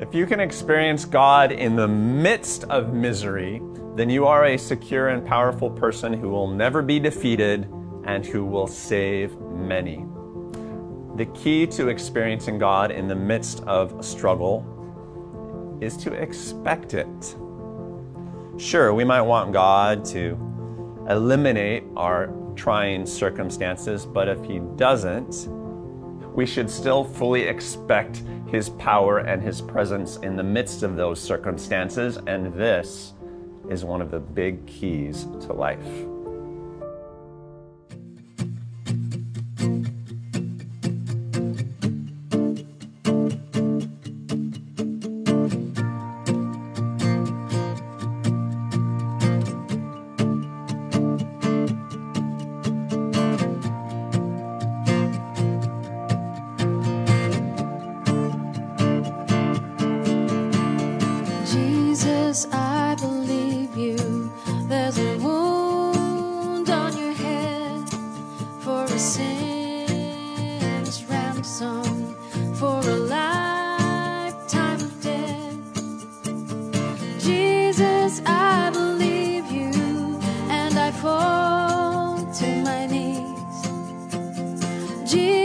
If you can experience God in the midst of misery, then you are a secure and powerful person who will never be defeated and who will save many. The key to experiencing God in the midst of struggle is to expect it. Sure, we might want God to eliminate our trying circumstances, but if He doesn't, we should still fully expect His power and His presence in the midst of those circumstances, and this is one of the big keys to life. Jesus.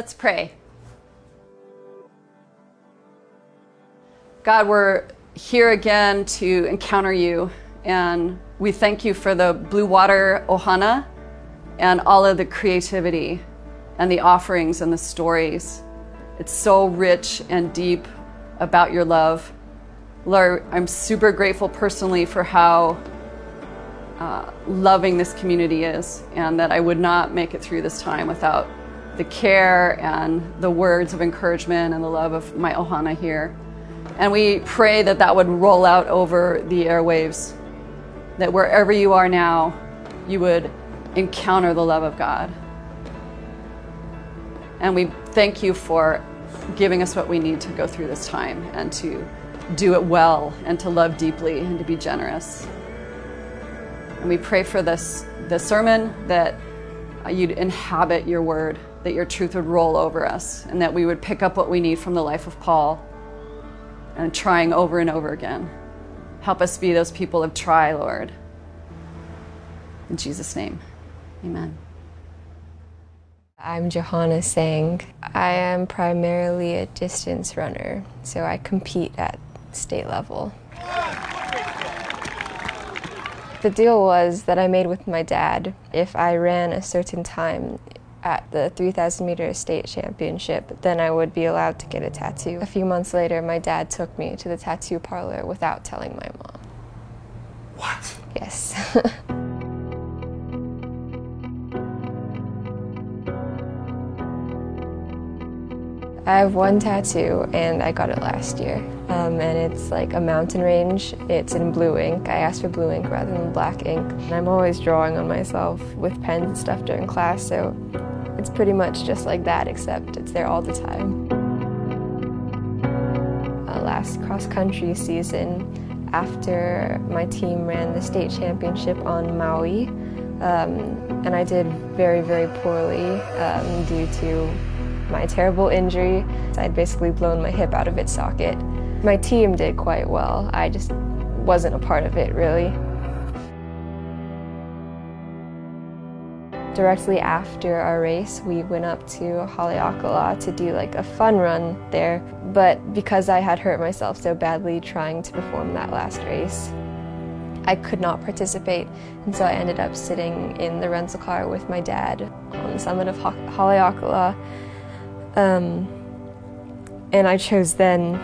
Let's pray. God, we're here again to encounter you, and we thank you for the blue water ohana and all of the creativity and the offerings and the stories. It's so rich and deep about your love. Lord, I'm super grateful personally for how uh, loving this community is, and that I would not make it through this time without the care and the words of encouragement and the love of my Ohana here. And we pray that that would roll out over the airwaves, that wherever you are now, you would encounter the love of God. And we thank you for giving us what we need to go through this time and to do it well and to love deeply and to be generous. And we pray for this, this sermon that you'd inhabit your word, that your truth would roll over us, and that we would pick up what we need from the life of Paul and trying over and over again. Help us be those people of try, Lord. In Jesus' name, amen. I'm Johanna Sang. I am primarily a distance runner, so I compete at state level. The deal was that I made with my dad if I ran a certain time at the 3,000 meter state championship, then I would be allowed to get a tattoo. A few months later, my dad took me to the tattoo parlor without telling my mom. What? Yes. I have one tattoo and I got it last year. Um, and it's like a mountain range. It's in blue ink. I asked for blue ink rather than black ink. And I'm always drawing on myself with pens and stuff during class, so it's pretty much just like that, except it's there all the time. Uh, last cross country season, after my team ran the state championship on Maui, um, and I did very, very poorly um, due to my terrible injury. I'd basically blown my hip out of its socket. My team did quite well. I just wasn't a part of it really. Directly after our race, we went up to Haleakala to do like a fun run there. But because I had hurt myself so badly trying to perform that last race, I could not participate, and so I ended up sitting in the rental car with my dad on the summit of Haleakala um, and I chose then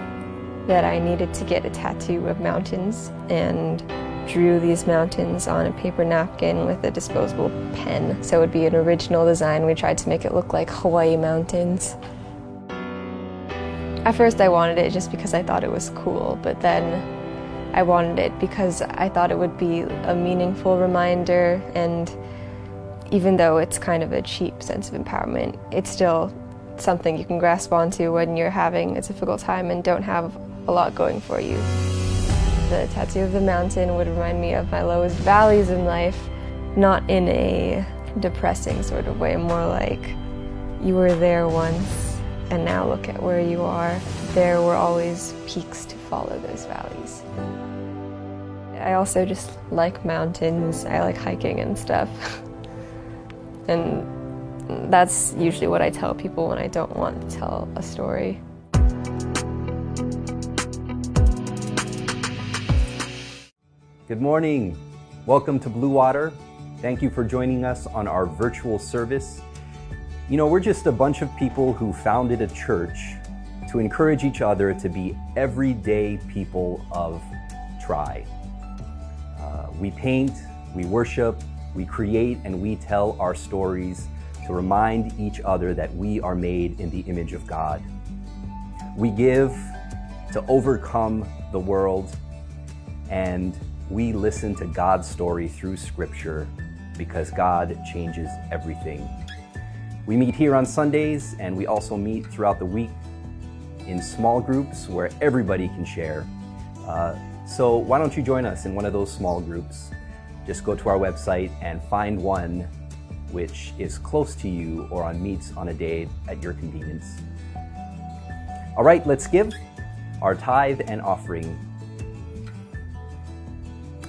that I needed to get a tattoo of mountains and drew these mountains on a paper napkin with a disposable pen. So it would be an original design. We tried to make it look like Hawaii mountains. At first I wanted it just because I thought it was cool, but then I wanted it because I thought it would be a meaningful reminder and even though it's kind of a cheap sense of empowerment, it's still something you can grasp onto when you're having a difficult time and don't have a lot going for you. The tattoo of the mountain would remind me of my lowest valleys in life, not in a depressing sort of way, more like you were there once and now look at where you are. There were always peaks to follow those valleys. I also just like mountains. I like hiking and stuff. and that's usually what I tell people when I don't want to tell a story. Good morning. Welcome to Blue Water. Thank you for joining us on our virtual service. You know, we're just a bunch of people who founded a church to encourage each other to be everyday people of try. Uh, we paint, we worship, we create, and we tell our stories to remind each other that we are made in the image of God. We give to overcome the world, and we listen to God's story through Scripture because God changes everything. We meet here on Sundays, and we also meet throughout the week in small groups where everybody can share. Uh, so, why don't you join us in one of those small groups? Just go to our website and find one which is close to you or on meets on a day at your convenience. All right, let's give our tithe and offering.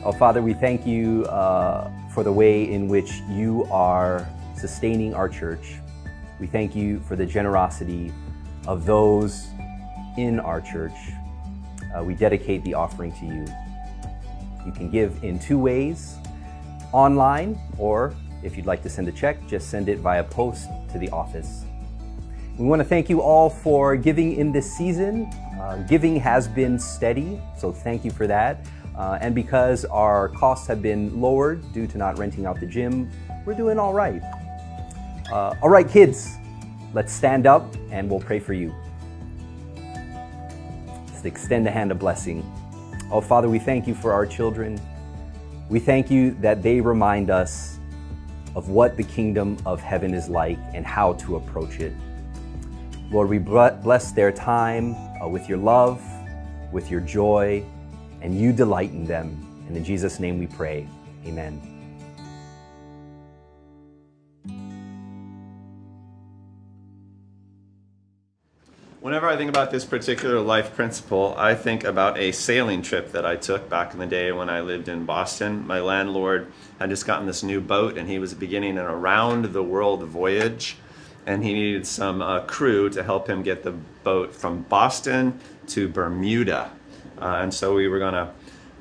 Oh, Father, we thank you uh, for the way in which you are sustaining our church. We thank you for the generosity of those in our church. Uh, we dedicate the offering to you. You can give in two ways online or if you'd like to send a check, just send it via post to the office. We want to thank you all for giving in this season. Uh, giving has been steady, so thank you for that. Uh, and because our costs have been lowered due to not renting out the gym, we're doing all right. Uh, all right, kids, let's stand up and we'll pray for you. Let's extend a hand of blessing. Oh, Father, we thank you for our children. We thank you that they remind us of what the kingdom of heaven is like and how to approach it. Lord, we bless their time uh, with your love, with your joy, and you delight in them. And in Jesus' name we pray. Amen. Whenever I think about this particular life principle, I think about a sailing trip that I took back in the day when I lived in Boston. My landlord had just gotten this new boat and he was beginning an around the world voyage and he needed some uh, crew to help him get the boat from Boston to Bermuda. Uh, and so we were going to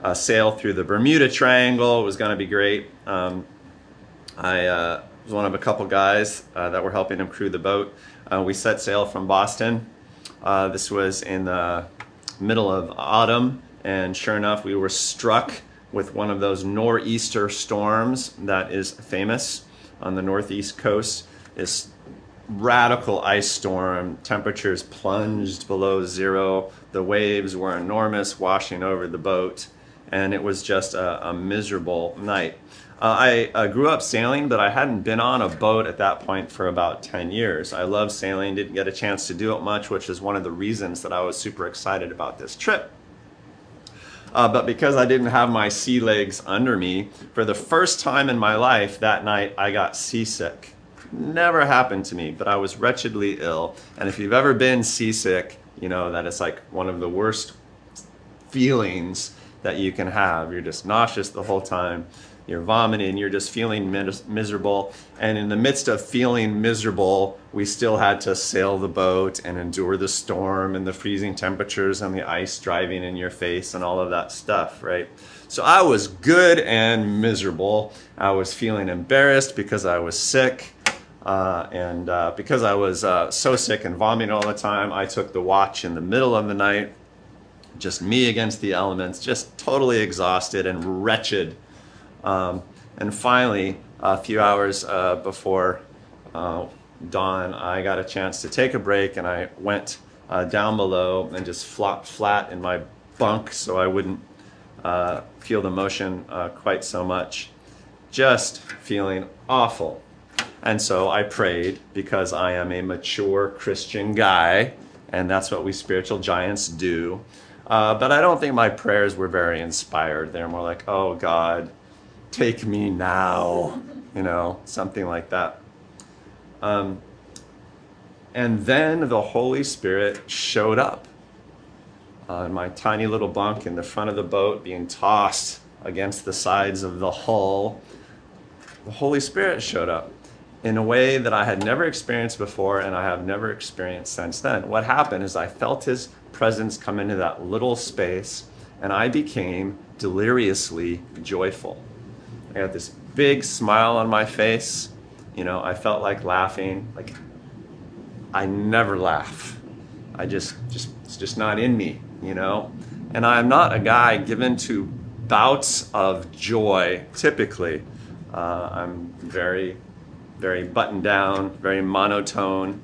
uh, sail through the Bermuda Triangle. It was going to be great. Um, I uh, was one of a couple guys uh, that were helping him crew the boat. Uh, we set sail from Boston. this was in the middle of autumn, and sure enough, we were struck with one of those nor'easter storms that is famous on the northeast coast. It's radical ice storm. Temperatures plunged below zero. The waves were enormous, washing over the boat, and it was just a, a miserable night. Uh, I uh, grew up sailing, but I hadn't been on a boat at that point for about 10 years. I love sailing, didn't get a chance to do it much, which is one of the reasons that I was super excited about this trip. Uh, but because I didn't have my sea legs under me, for the first time in my life that night, I got seasick. Never happened to me, but I was wretchedly ill. And if you've ever been seasick, you know that it's like one of the worst feelings that you can have. You're just nauseous the whole time. You're vomiting, you're just feeling mis- miserable. And in the midst of feeling miserable, we still had to sail the boat and endure the storm and the freezing temperatures and the ice driving in your face and all of that stuff, right? So I was good and miserable. I was feeling embarrassed because I was sick. Uh, and uh, because I was uh, so sick and vomiting all the time, I took the watch in the middle of the night, just me against the elements, just totally exhausted and wretched. Um, and finally, a few hours uh, before uh, dawn, I got a chance to take a break and I went uh, down below and just flopped flat in my bunk so I wouldn't feel the motion quite so much. Just feeling awful. And so I prayed because I am a mature Christian guy, and that's what we spiritual giants do. Uh, but I don't think my prayers were very inspired. They're more like, oh God, take me now, you know, something like that. Um, and then the Holy Spirit showed up in my tiny little bunk in the front of the boat, being tossed against the sides of the hull. The Holy Spirit showed up in a way that I had never experienced before and I have never experienced since then. What happened is I felt his presence come into that little space and I became deliriously joyful. I got this big smile on my face. You know, I felt like laughing. Like I never laugh. I just just it's just not in me, you know? And I'm not a guy given to bouts of joy typically. Uh, I'm very very buttoned down, very monotone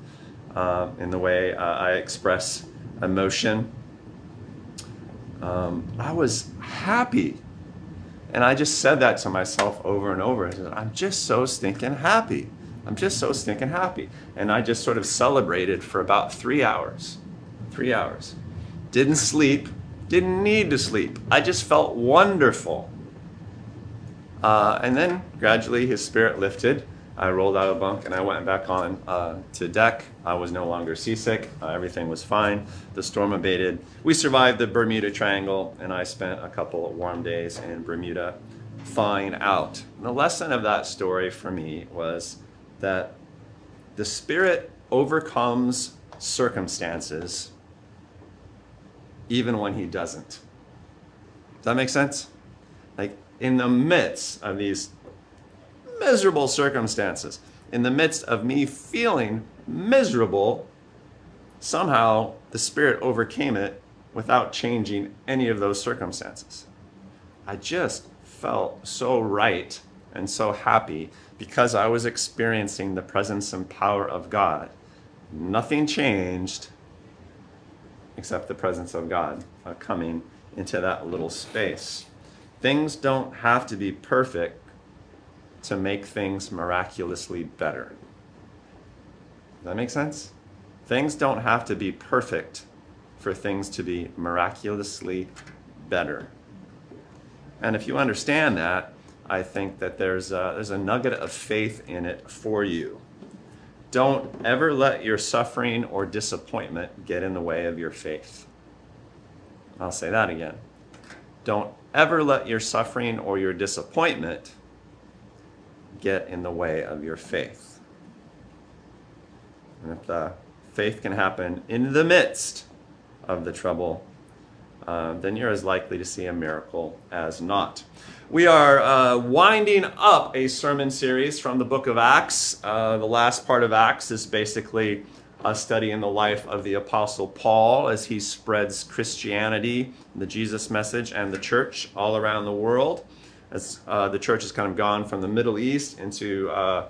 uh, in the way uh, I express emotion. Um, I was happy. And I just said that to myself over and over. I said, I'm just so stinking happy. I'm just so stinking happy. And I just sort of celebrated for about three hours. Three hours. Didn't sleep, didn't need to sleep. I just felt wonderful. Uh, and then gradually his spirit lifted I rolled out of bunk and I went back on uh, to deck. I was no longer seasick. Uh, everything was fine. The storm abated. We survived the Bermuda Triangle, and I spent a couple of warm days in Bermuda thawing out. And the lesson of that story for me was that the Spirit overcomes circumstances even when He doesn't. Does that make sense? Like in the midst of these miserable circumstances, in the midst of me feeling miserable, somehow the Spirit overcame it without changing any of those circumstances. I just felt so right and so happy because I was experiencing the presence and power of God. Nothing changed except the presence of God uh, coming into that little space. Things don't have to be perfect to make things miraculously better. Does that make sense? Things don't have to be perfect for things to be miraculously better. And if you understand that, I think that there's a, there's a nugget of faith in it for you. Don't ever let your suffering or disappointment get in the way of your faith. I'll say that again. Don't ever let your suffering or your disappointment get in the way of your faith. And if the faith can happen in the midst of the trouble, uh, then you're as likely to see a miracle as not. We are uh, winding up a sermon series from the book of Acts. Uh, the last part of Acts is basically a study in the life of the Apostle Paul as he spreads Christianity, the Jesus message, and the church all around the world. As uh, the church has kind of gone from the Middle East into uh,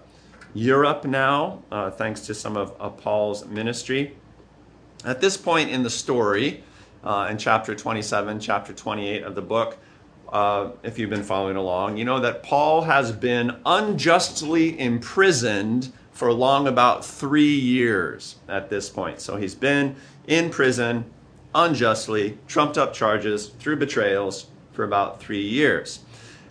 Europe now, uh, thanks to some of Paul's ministry. At this point in the story, uh, in chapter 27, chapter 28 of the book, uh, if you've been following along, you know that Paul has been unjustly imprisoned for long about three years at this point. So he's been in prison unjustly, trumped up charges through betrayals for about three years.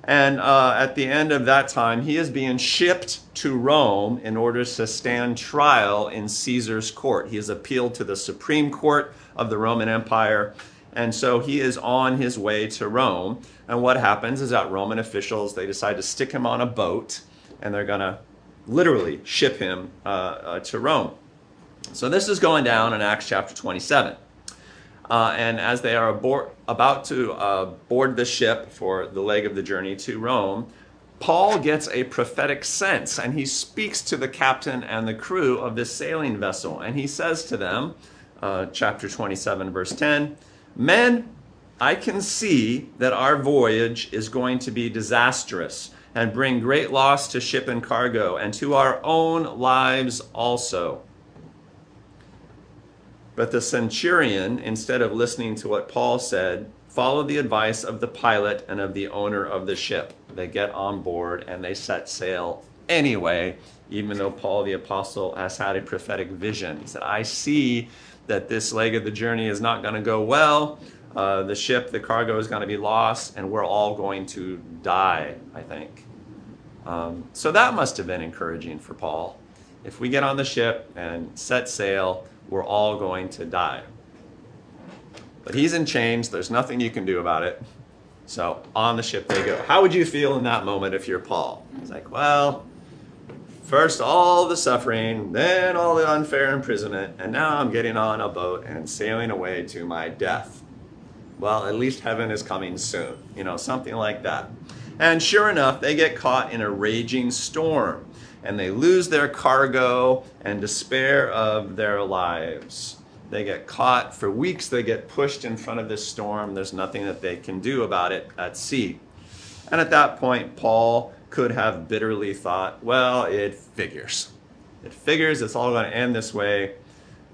And uh, at the end of that time, he is being shipped to Rome in order to stand trial in Caesar's court. He has appealed to the Supreme Court of the Roman Empire. And so he is on his way to Rome. And what happens is that Roman officials, they decide to stick him on a boat and they're going to literally ship him uh, uh, to Rome. So this is going down in Acts chapter 27. Uh, and as they are abort, about to uh, board the ship for the leg of the journey to Rome, Paul gets a prophetic sense and he speaks to the captain and the crew of this sailing vessel. And he says to them, uh, chapter 27, verse 10, Men, I can see that our voyage is going to be disastrous and bring great loss to ship and cargo and to our own lives also. But the centurion, instead of listening to what Paul said, followed the advice of the pilot and of the owner of the ship. They get on board and they set sail anyway, even though Paul the apostle has had a prophetic vision. He said, I see that this leg of the journey is not going to go well. Uh, the ship, the cargo is going to be lost, and we're all going to die, I think. Um, so that must have been encouraging for Paul. If we get on the ship and set sail, we're all going to die. But he's in chains, there's nothing you can do about it. So on the ship they go. How would you feel in that moment if you're Paul? He's like, well, first all the suffering, then all the unfair imprisonment, and now I'm getting on a boat and sailing away to my death. Well, at least heaven is coming soon. You know, something like that. And sure enough, they get caught in a raging storm and they lose their cargo and despair of their lives. They get caught for weeks, they get pushed in front of this storm. There's nothing that they can do about it at sea. And at that point, Paul could have bitterly thought, well, it figures. It figures it's all going to end this way.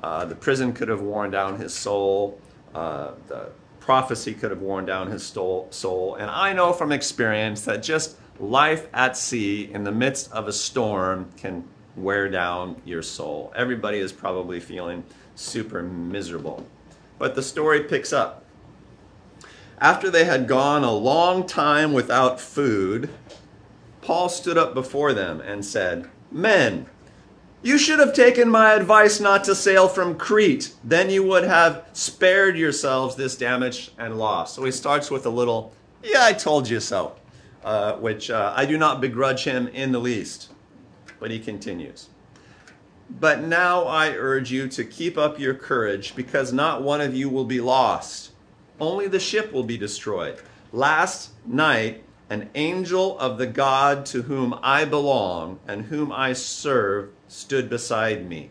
Uh, the prison could have worn down his soul. Uh, the prophecy could have worn down his soul. And I know from experience that just life at sea in the midst of a storm can wear down your soul. Everybody is probably feeling super miserable. But the story picks up. After they had gone a long time without food, Paul stood up before them and said, Men, you should have taken my advice not to sail from Crete. Then you would have spared yourselves this damage and loss. So he starts with a little, Yeah, I told you so, uh, which uh, I do not begrudge him in the least. But he continues. But now I urge you to keep up your courage, because not one of you will be lost. Only the ship will be destroyed. Last night, an angel of the God to whom I belong and whom I serve stood beside me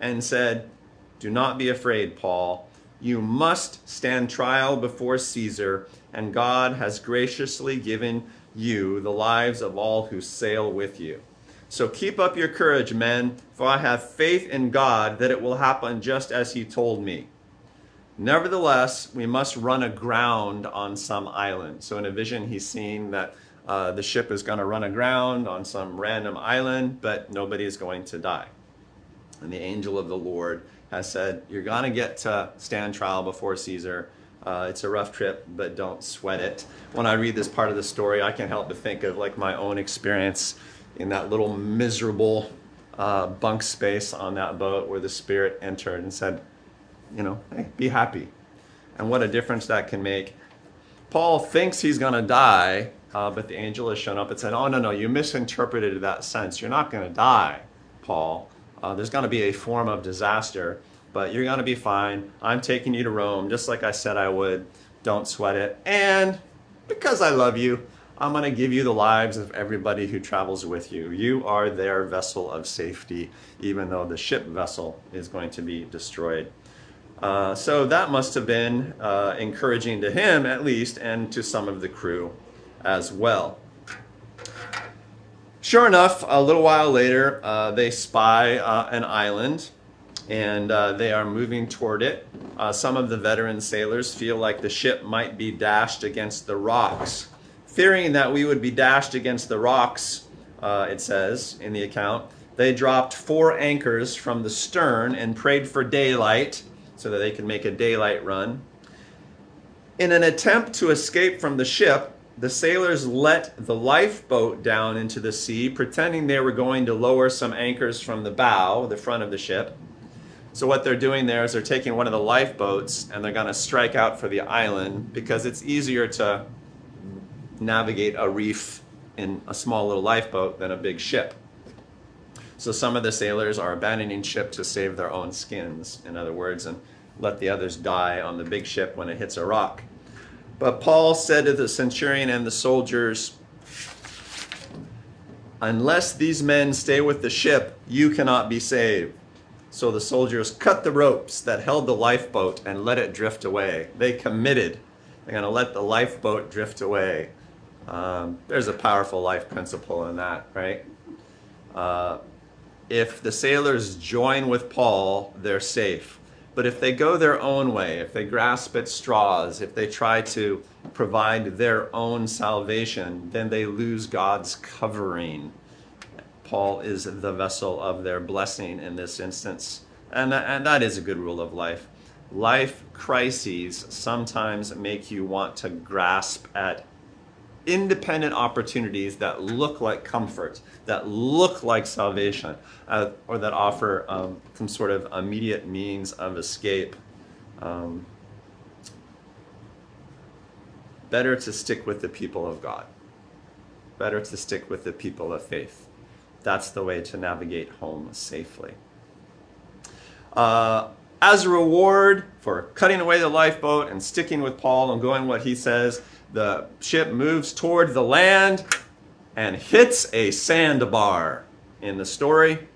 and said, Do not be afraid, Paul. You must stand trial before Caesar, and God has graciously given you the lives of all who sail with you. So keep up your courage, men, for I have faith in God that it will happen just as he told me. Nevertheless, we must run aground on some island. So in a vision, he's seeing that uh, the ship is going to run aground on some random island, but nobody is going to die. And the angel of the Lord has said, You're going to get to stand trial before Caesar. Uh, it's a rough trip, but don't sweat it. When I read this part of the story, I can't help but think of like my own experience in that little miserable uh, bunk space on that boat where the Spirit entered and said, you know, hey, be happy. And what a difference that can make. Paul thinks he's going to die, uh, but the angel has shown up and said, oh, no, no, you misinterpreted that sense. You're not going to die, Paul. Uh, there's going to be a form of disaster, but you're going to be fine. I'm taking you to Rome, just like I said I would. Don't sweat it. And because I love you, I'm going to give you the lives of everybody who travels with you. You are their vessel of safety, even though the ship vessel is going to be destroyed. Uh, so that must have been uh, encouraging to him, at least, and to some of the crew as well. Sure enough, a little while later, uh, they spy uh, an island and uh, they are moving toward it. Uh, some of the veteran sailors feel like the ship might be dashed against the rocks. Fearing that we would be dashed against the rocks, it says in the account, they dropped four anchors from the stern and prayed for daylight so that they could make a daylight run. In an attempt to escape from the ship, the sailors let the lifeboat down into the sea, pretending they were going to lower some anchors from the bow, the front of the ship. So, what they're doing there is they're taking one of the lifeboats and they're going to strike out for the island because it's easier to navigate a reef in a small little lifeboat than a big ship. So some of the sailors are abandoning ship to save their own skins, in other words, and let the others die on the big ship when it hits a rock. But Paul said to the centurion and the soldiers, Unless these men stay with the ship, you cannot be saved. So the soldiers cut the ropes that held the lifeboat and let it drift away. They committed. They're going to let the lifeboat drift away. Um, there's a powerful life principle in that, right? Uh, if the sailors join with Paul, they're safe. But if they go their own way, if they grasp at straws, if they try to provide their own salvation, then they lose God's covering. Paul is the vessel of their blessing in this instance. And, and that is a good rule of life. Life crises sometimes make you want to grasp at independent opportunities that look like comfort, that look like salvation, uh, or that offer um, some sort of immediate means of escape. Um, better to stick with the people of God. Better to stick with the people of faith. That's the way to navigate home safely. Uh, as a reward for cutting away the lifeboat and sticking with Paul and going what he says, the ship moves toward the land and hits a sandbar. In the story,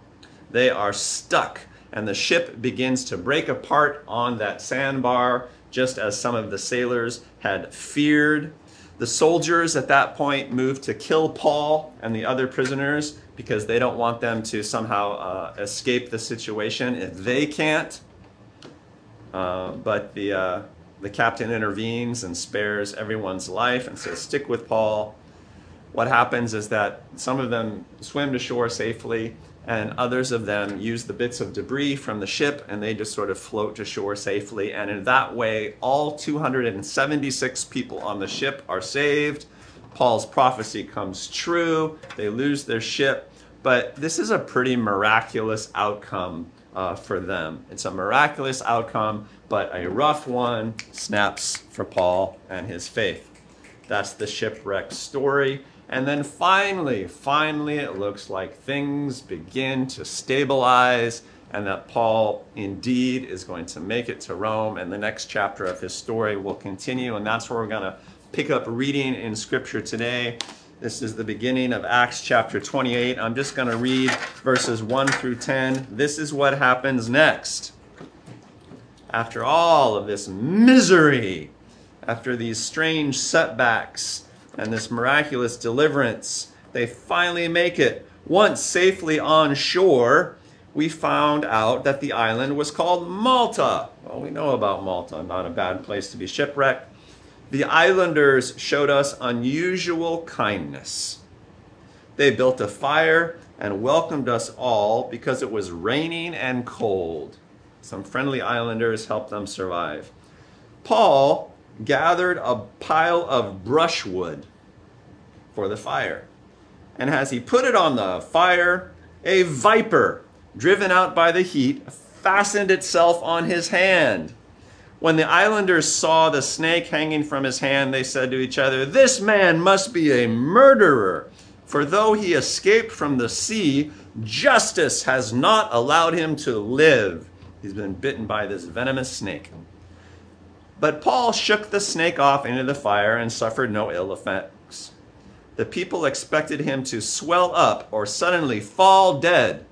they are stuck, and the ship begins to break apart on that sandbar, just as some of the sailors had feared. The soldiers at that point move to kill Paul and the other prisoners because they don't want them to somehow uh, escape the situation if they can't. Uh, but the, uh, the captain intervenes and spares everyone's life and says, Stick with Paul. What happens is that some of them swim to shore safely, and others of them use the bits of debris from the ship and they just sort of float to shore safely. And in that way, all 276 people on the ship are saved. Paul's prophecy comes true. They lose their ship. But this is a pretty miraculous outcome uh, for them. It's a miraculous outcome, but a rough one snaps for Paul and his faith. That's the shipwreck story. And then finally, finally, it looks like things begin to stabilize and that Paul indeed is going to make it to Rome. And the next chapter of his story will continue. And that's where we're going to pick up reading in Scripture today. This is the beginning of Acts chapter 28. I'm just going to read verses 1 through 10. This is what happens next. after all of this misery, after these strange setbacks and this miraculous deliverance, they finally make it. Once safely on shore, we found out that the island was called Malta. Well, we know about Malta, not a bad place to be shipwrecked. The islanders showed us unusual kindness. They built a fire and welcomed us all because it was raining and cold. Some friendly islanders helped them survive. Paul gathered a pile of brushwood for the fire. And as he put it on the fire, a viper, driven out by the heat, fastened itself on his hand. When the islanders saw the snake hanging from his hand, they said to each other, This man must be a murderer, for though he escaped from the sea, justice has not allowed him to live. He's been bitten by this venomous snake. But Paul shook the snake off into the fire and suffered no ill effects. The people expected him to swell up or suddenly fall dead.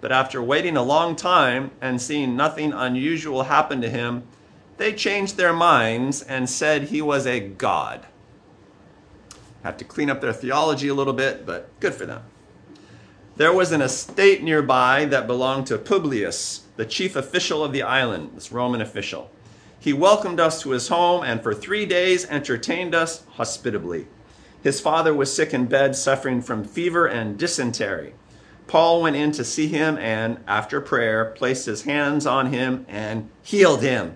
But after waiting a long time and seeing nothing unusual happen to him, they changed their minds and said he was a god. Have to clean up their theology a little bit, but good for them. There was an estate nearby that belonged to Publius, the chief official of the island, this Roman official. He welcomed us to his home and for three days entertained us hospitably. His father was sick in bed, suffering from fever and dysentery. Paul went in to see him and, after prayer, placed his hands on him and healed him.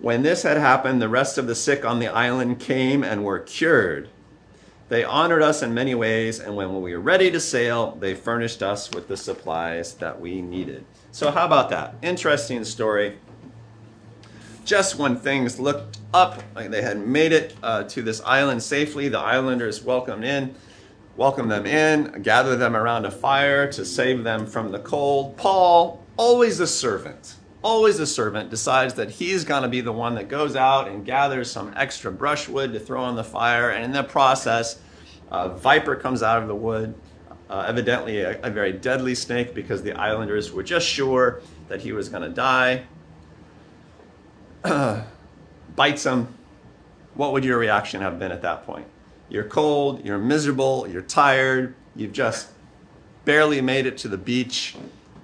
When this had happened, the rest of the sick on the island came and were cured. They honored us in many ways, and when we were ready to sail, they furnished us with the supplies that we needed. So, how about that? Interesting story just when things looked up, like they had made it uh, to this island safely, the islanders welcomed in, welcomed them in, gathered them around a fire to save them from the cold. Paul, always a servant, always a servant, decides that he's going to be the one that goes out and gathers some extra brushwood to throw on the fire, and in the process, a viper comes out of the wood. Uh, evidently, a, a very deadly snake because the islanders were just sure that he was going to die. bites him, what would your reaction have been at that point? You're cold, you're miserable, you're tired, you've just barely made it to the beach,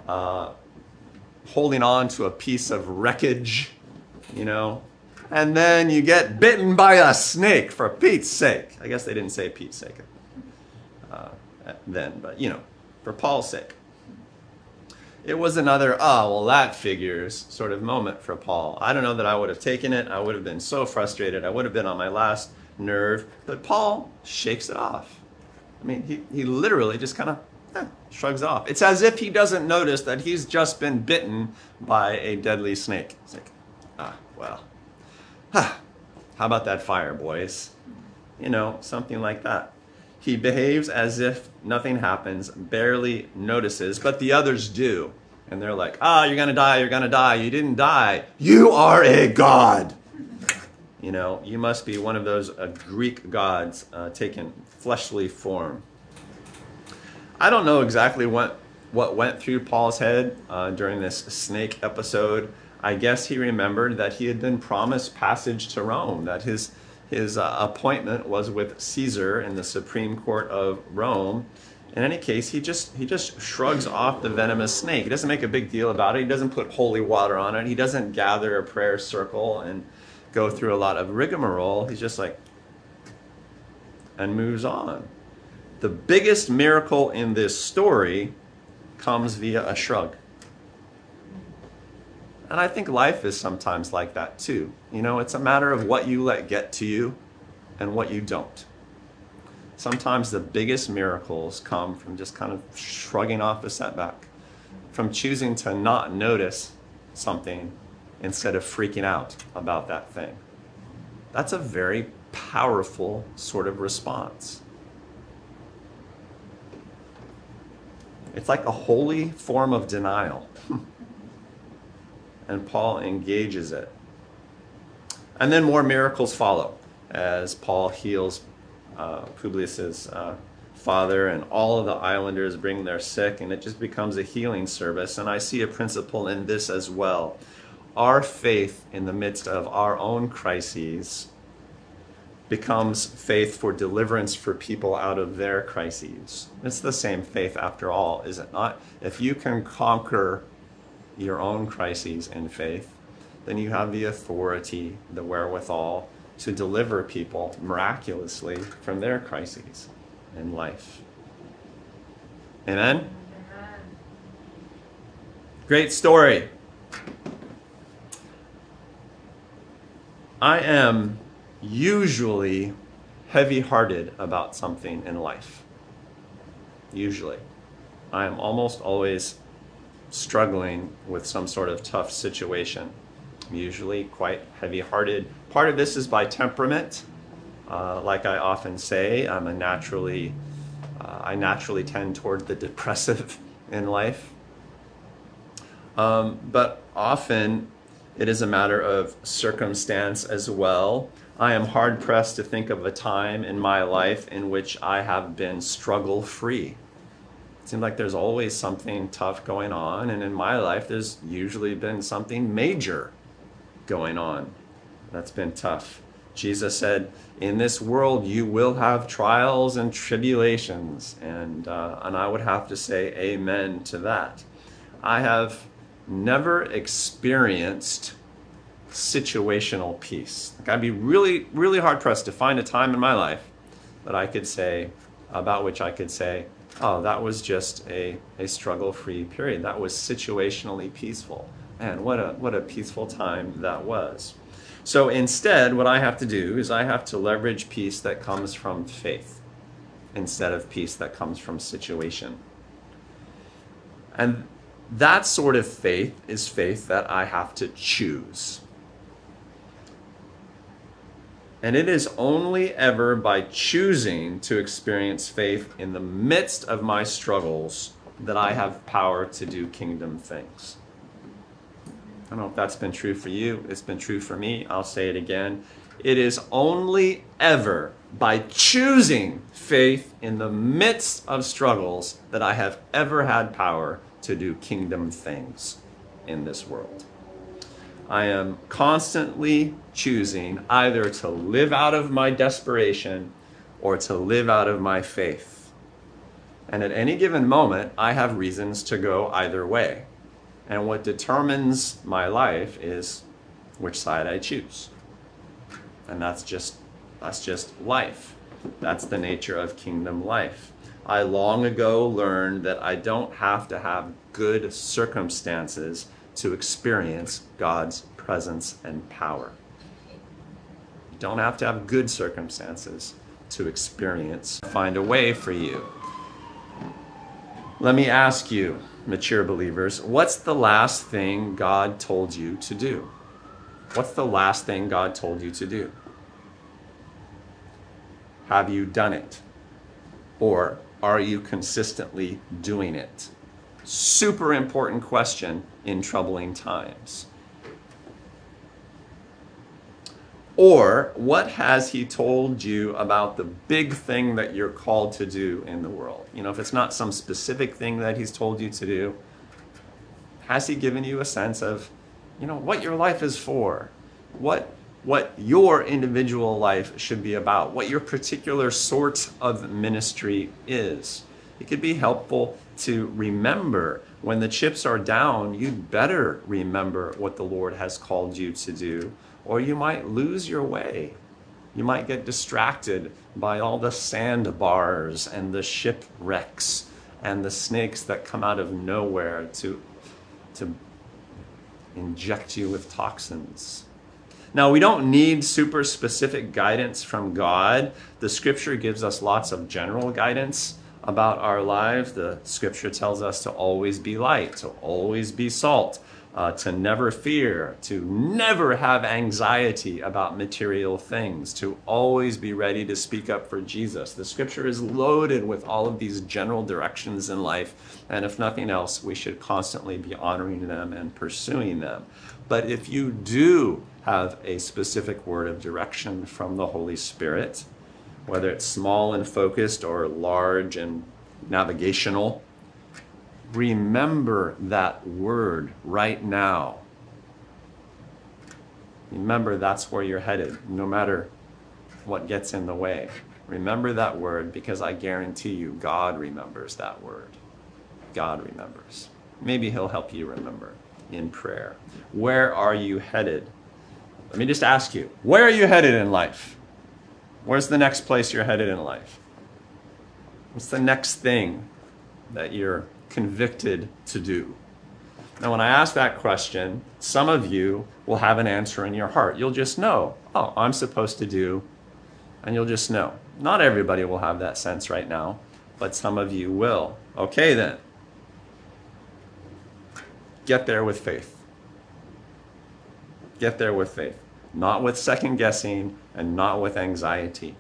uh, holding on to a piece of wreckage, you know, and then you get bitten by a snake for Pete's sake. I guess they didn't say Pete's sake uh, then, but you know, for Paul's sake it was another, oh, well, that figures sort of moment for Paul. I don't know that I would have taken it. I would have been so frustrated. I would have been on my last nerve. But Paul shakes it off. I mean, he, he literally just kind of eh, shrugs off. It's as if he doesn't notice that he's just been bitten by a deadly snake. It's like, ah, well, how about that fire, boys? You know, something like that. He behaves as if nothing happens, barely notices, but the others do. And they're like, ah, you're gonna die, you're gonna die. You didn't die. You are a god. You know, you must be one of those uh, Greek gods uh, taking fleshly form. I don't know exactly what, what went through Paul's head uh, during this snake episode. I guess he remembered that he had been promised passage to Rome, that his his uh, appointment was with Caesar in the Supreme Court of Rome. In any case, he just he just shrugs off the venomous snake. He doesn't make a big deal about it. He doesn't put holy water on it. He doesn't gather a prayer circle and go through a lot of rigmarole. He's just like and moves on. The biggest miracle in this story comes via a shrug. And I think life is sometimes like that too. You know, it's a matter of what you let get to you and what you don't. Sometimes the biggest miracles come from just kind of shrugging off a setback, from choosing to not notice something instead of freaking out about that thing. That's a very powerful sort of response. It's like a holy form of denial. And Paul engages it. And then more miracles follow as Paul heals uh, Publius's uh, father, and all of the islanders bring their sick, and it just becomes a healing service. And I see a principle in this as well. our faith in the midst of our own crises becomes faith for deliverance for people out of their crises. It's the same faith after all, is it not? If you can conquer your own crises in faith, then you have the authority, the wherewithal to deliver people miraculously from their crises in life. Amen? Great story. I am usually heavy hearted about something in life. Usually. I am almost always struggling with some sort of tough situation. I'm usually quite heavy hearted. Part of this is by temperament. Uh, like I often say, I'm a naturally, uh, I naturally tend toward the depressive in life. Um, but often it is a matter of circumstance as well. I am hard pressed to think of a time in my life in which I have been struggle free. It seems like there's always something tough going on, and in my life, there's usually been something major going on that's been tough. Jesus said, In this world you will have trials and tribulations. And, uh, and I would have to say amen to that. I have never experienced situational peace. Like I'd be really, really hard pressed to find a time in my life that I could say, about which I could say, oh, that was just a, a struggle free period. That was situationally peaceful. Man, what a, what a peaceful time that was. So instead, what I have to do is I have to leverage peace that comes from faith instead of peace that comes from situation. And that sort of faith is faith that I have to choose. And it is only ever by choosing to experience faith in the midst of my struggles that I have power to do kingdom things. I don't know if that's been true for you. It's been true for me. I'll say it again. It is only ever by choosing faith in the midst of struggles that I have ever had power to do kingdom things in this world. I am constantly choosing either to live out of my desperation or to live out of my faith. And at any given moment, I have reasons to go either way. And what determines my life is which side I choose. And that's just that's just life. That's the nature of kingdom life. I long ago learned that I don't have to have good circumstances to experience God's presence and power. You don't have to have good circumstances to experience. Find a way for you. Let me ask you, mature believers, what's the last thing God told you to do? What's the last thing God told you to do? Have you done it? Or are you consistently doing it? Super important question in troubling times. Or what has he told you about the big thing that you're called to do in the world? You know, if it's not some specific thing that he's told you to do, has he given you a sense of, you know, what your life is for? What what your individual life should be about, what your particular sort of ministry is. It could be helpful to remember when the chips are down, you'd better remember what the Lord has called you to do, or you might lose your way. You might get distracted by all the sandbars and the shipwrecks and the snakes that come out of nowhere to, to inject you with toxins. Now, we don't need super specific guidance from God. The scripture gives us lots of general guidance about our lives. The scripture tells us to always be light, to always be salt, uh, to never fear, to never have anxiety about material things, to always be ready to speak up for Jesus. The scripture is loaded with all of these general directions in life, and if nothing else, we should constantly be honoring them and pursuing them. But if you do have a specific word of direction from the Holy Spirit, whether it's small and focused or large and navigational. Remember that word right now Remember, that's where you're headed, no matter what gets in the way. Remember that word because I guarantee you, God remembers that word. God remembers. Maybe He'll help you remember in prayer. Where are you headed? Let me just ask you where are you headed in life? Where's the next place you're headed in life? What's the next thing that you're convicted to do? Now, when I ask that question, some of you will have an answer in your heart. You'll just know, oh, I'm supposed to do, and you'll just know. Not everybody will have that sense right now, but some of you will. Okay, then. Get there with faith. Get there with faith. Not with second guessing and not with anxiety.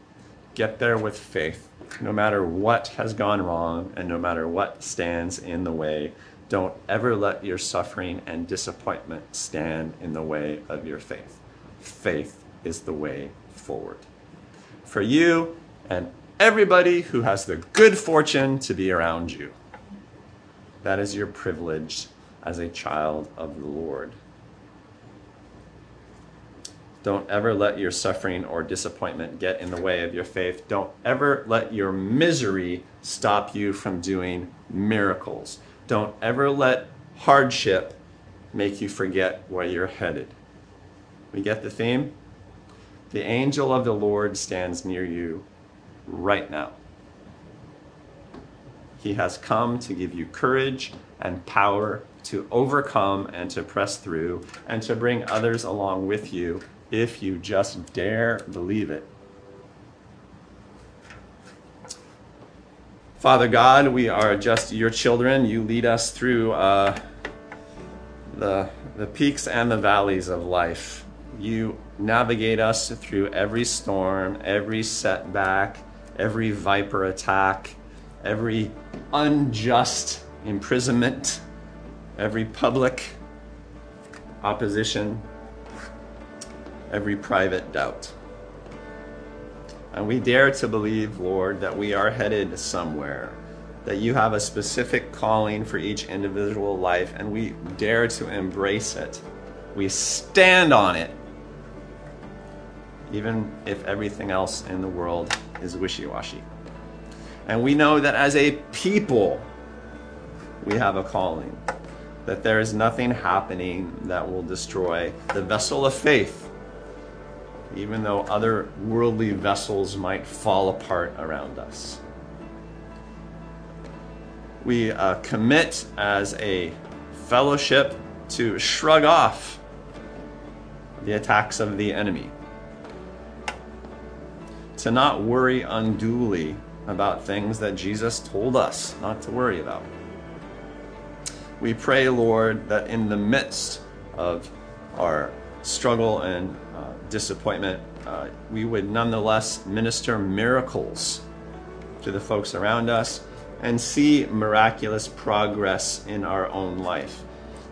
Get there with faith. No matter what has gone wrong and no matter what stands in the way, don't ever let your suffering and disappointment stand in the way of your faith. Faith is the way forward. For you and everybody who has the good fortune to be around you. That is your privilege as a child of the Lord. Don't ever let your suffering or disappointment get in the way of your faith. Don't ever let your misery stop you from doing miracles. Don't ever let hardship make you forget where you're headed. We get the theme? The angel of the Lord stands near you right now. He has come to give you courage and power to overcome and to press through and to bring others along with you if you just dare believe it. Father God, we are just your children. You lead us through uh, the, the peaks and the valleys of life. You navigate us through every storm, every setback, every viper attack, every unjust imprisonment, every public opposition, every private doubt. And we dare to believe, Lord, that we are headed somewhere, that you have a specific calling for each individual life, and we dare to embrace it. We stand on it, even if everything else in the world is wishy washy. And we know that as a people, we have a calling, that there is nothing happening that will destroy the vessel of faith even though other worldly vessels might fall apart around us. We uh, commit as a fellowship to shrug off the attacks of the enemy, to not worry unduly about things that Jesus told us not to worry about. We pray, Lord, that in the midst of our struggle and disappointment, uh, we would nonetheless minister miracles to the folks around us and see miraculous progress in our own life.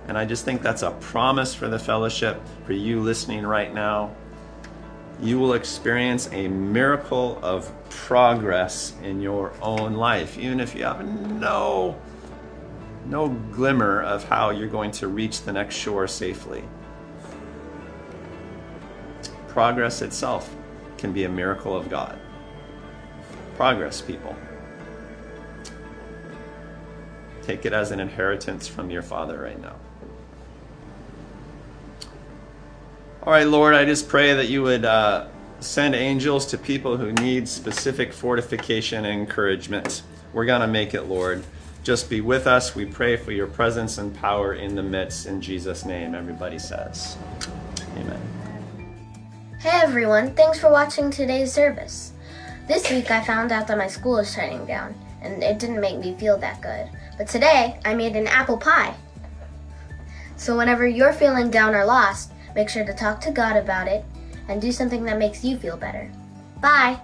And I just think that's a promise for the fellowship, for you listening right now. You will experience a miracle of progress in your own life, even if you have no, no glimmer of how you're going to reach the next shore safely progress itself can be a miracle of God. Progress, people. Take it as an inheritance from your Father right now. All right, Lord, I just pray that you would uh, send angels to people who need specific fortification and encouragement. We're going to make it, Lord. Just be with us. We pray for your presence and power in the midst. In Jesus' name, everybody says, Amen. Hey everyone, thanks for watching today's service. This week I found out that my school is shutting down, and it didn't make me feel that good. But today I made an apple pie. So whenever you're feeling down or lost, make sure to talk to God about it and do something that makes you feel better. Bye!